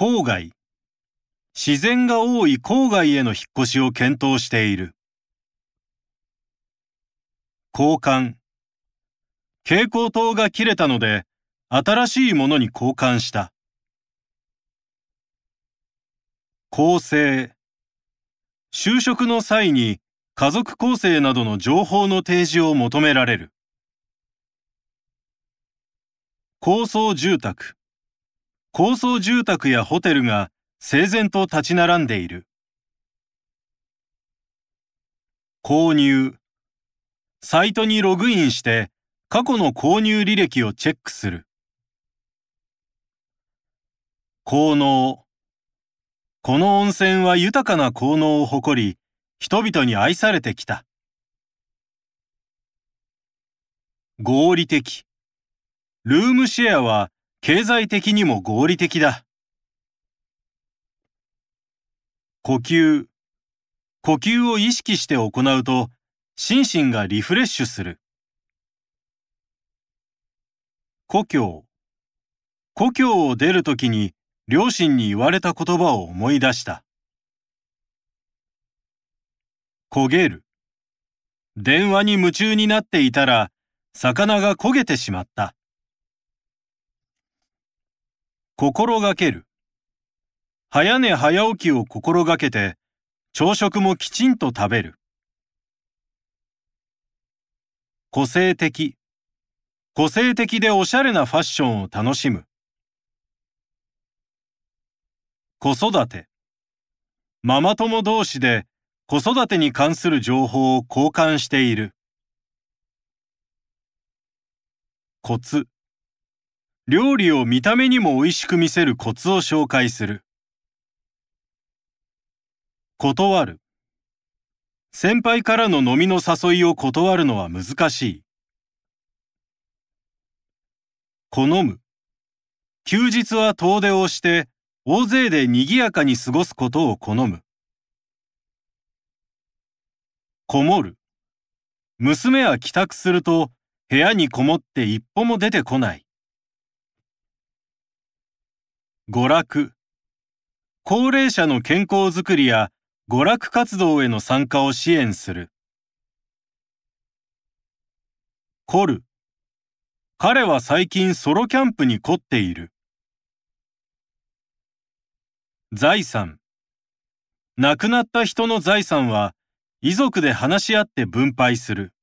郊外。自然が多い郊外への引っ越しを検討している。交換。蛍光灯が切れたので、新しいものに交換した。構成。就職の際に家族構成などの情報の提示を求められる。高層住宅。高層住宅やホテルが整然と立ち並んでいる。購入。サイトにログインして過去の購入履歴をチェックする。効能。この温泉は豊かな効能を誇り、人々に愛されてきた。合理的。ルームシェアは経済的にも合理的だ。呼吸。呼吸を意識して行うと、心身がリフレッシュする。故郷。故郷を出るときに両親に言われた言葉を思い出した。焦げる。電話に夢中になっていたら、魚が焦げてしまった。心がける。早寝早起きを心がけて、朝食もきちんと食べる。個性的。個性的でおしゃれなファッションを楽しむ。子育て。ママ友同士で子育てに関する情報を交換している。コツ。料理を見た目にも美味しく見せるコツを紹介する。断る。先輩からの飲みの誘いを断るのは難しい。好む。休日は遠出をして、大勢で賑やかに過ごすことを好む。こもる。娘は帰宅すると、部屋にこもって一歩も出てこない。娯楽。高齢者の健康づくりや娯楽活動への参加を支援する。凝る。彼は最近ソロキャンプに凝っている。財産。亡くなった人の財産は遺族で話し合って分配する。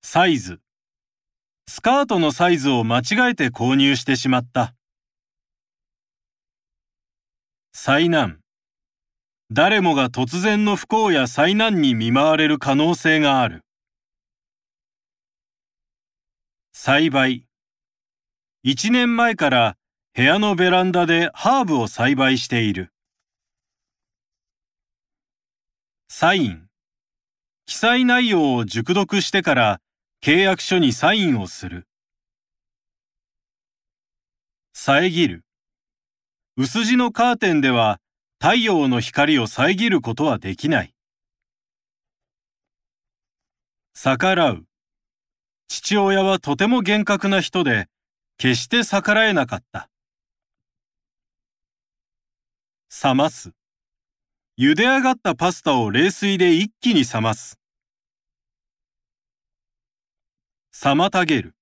サイズ。スカートのサイズを間違えて購入してしまった。災難。誰もが突然の不幸や災難に見舞われる可能性がある。栽培。一年前から部屋のベランダでハーブを栽培している。サイン。記載内容を熟読してから契約書にサインをする。遮る。薄地のカーテンでは太陽の光を遮ることはできない。逆らう。父親はとても厳格な人で、決して逆らえなかった。冷ます。茹で上がったパスタを冷水で一気に冷ます。妨げる。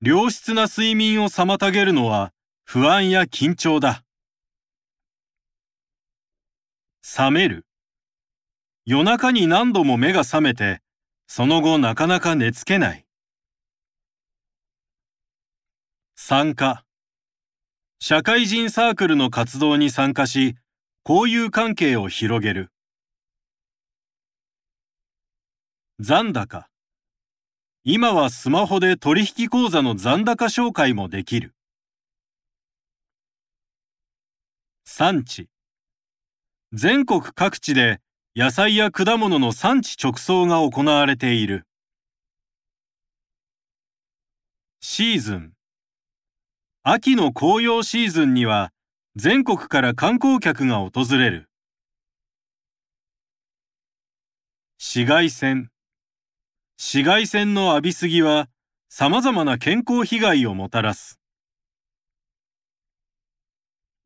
良質な睡眠を妨げるのは不安や緊張だ。覚める。夜中に何度も目が覚めて、その後なかなか寝つけない。参加。社会人サークルの活動に参加し、交友関係を広げる。残高。今はスマホで取引口座の残高紹介もできる。産地。全国各地で野菜や果物の産地直送が行われている。シーズン。秋の紅葉シーズンには全国から観光客が訪れる。紫外線。紫外線の浴びすぎは様々な健康被害をもたらす。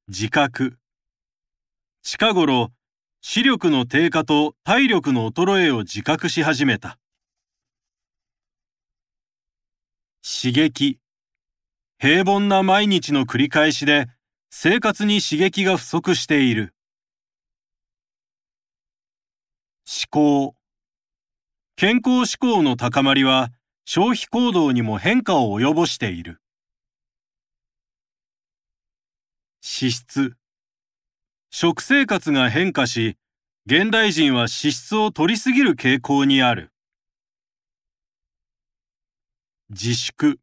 自覚。近頃、視力の低下と体力の衰えを自覚し始めた。刺激。平凡な毎日の繰り返しで生活に刺激が不足している。思考。健康志向の高まりは消費行動にも変化を及ぼしている。脂質。食生活が変化し、現代人は脂質を取りすぎる傾向にある。自粛。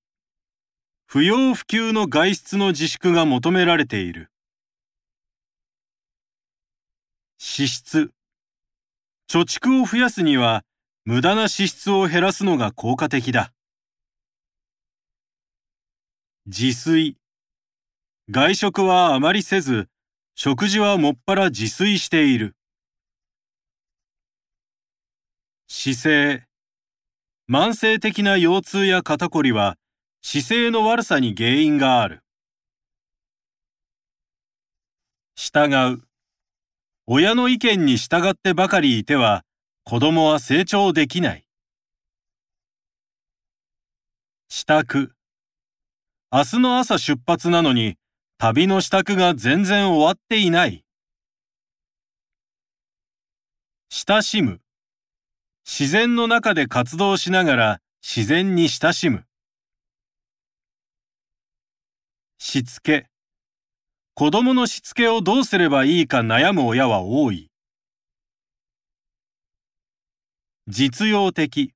不要不急の外出の自粛が求められている。支出。貯蓄を増やすには、無駄な支出を減らすのが効果的だ。自炊。外食はあまりせず、食事はもっぱら自炊している。姿勢。慢性的な腰痛や肩こりは、姿勢の悪さに原因がある。従う。親の意見に従ってばかりいては、子供は成長できない。支度。明日の朝出発なのに、旅の支度が全然終わっていない。親しむ。自然の中で活動しながら自然に親しむ。しつけ。子供のしつけをどうすればいいか悩む親は多い。実用的。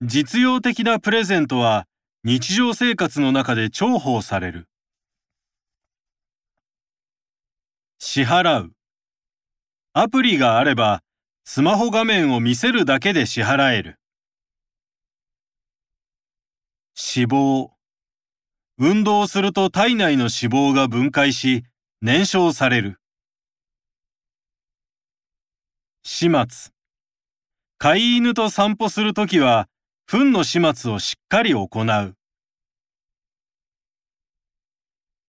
実用的なプレゼントは日常生活の中で重宝される。支払う。アプリがあればスマホ画面を見せるだけで支払える。死亡。運動すると体内の脂肪が分解し、燃焼される。始末。飼い犬と散歩するときは、糞の始末をしっかり行う。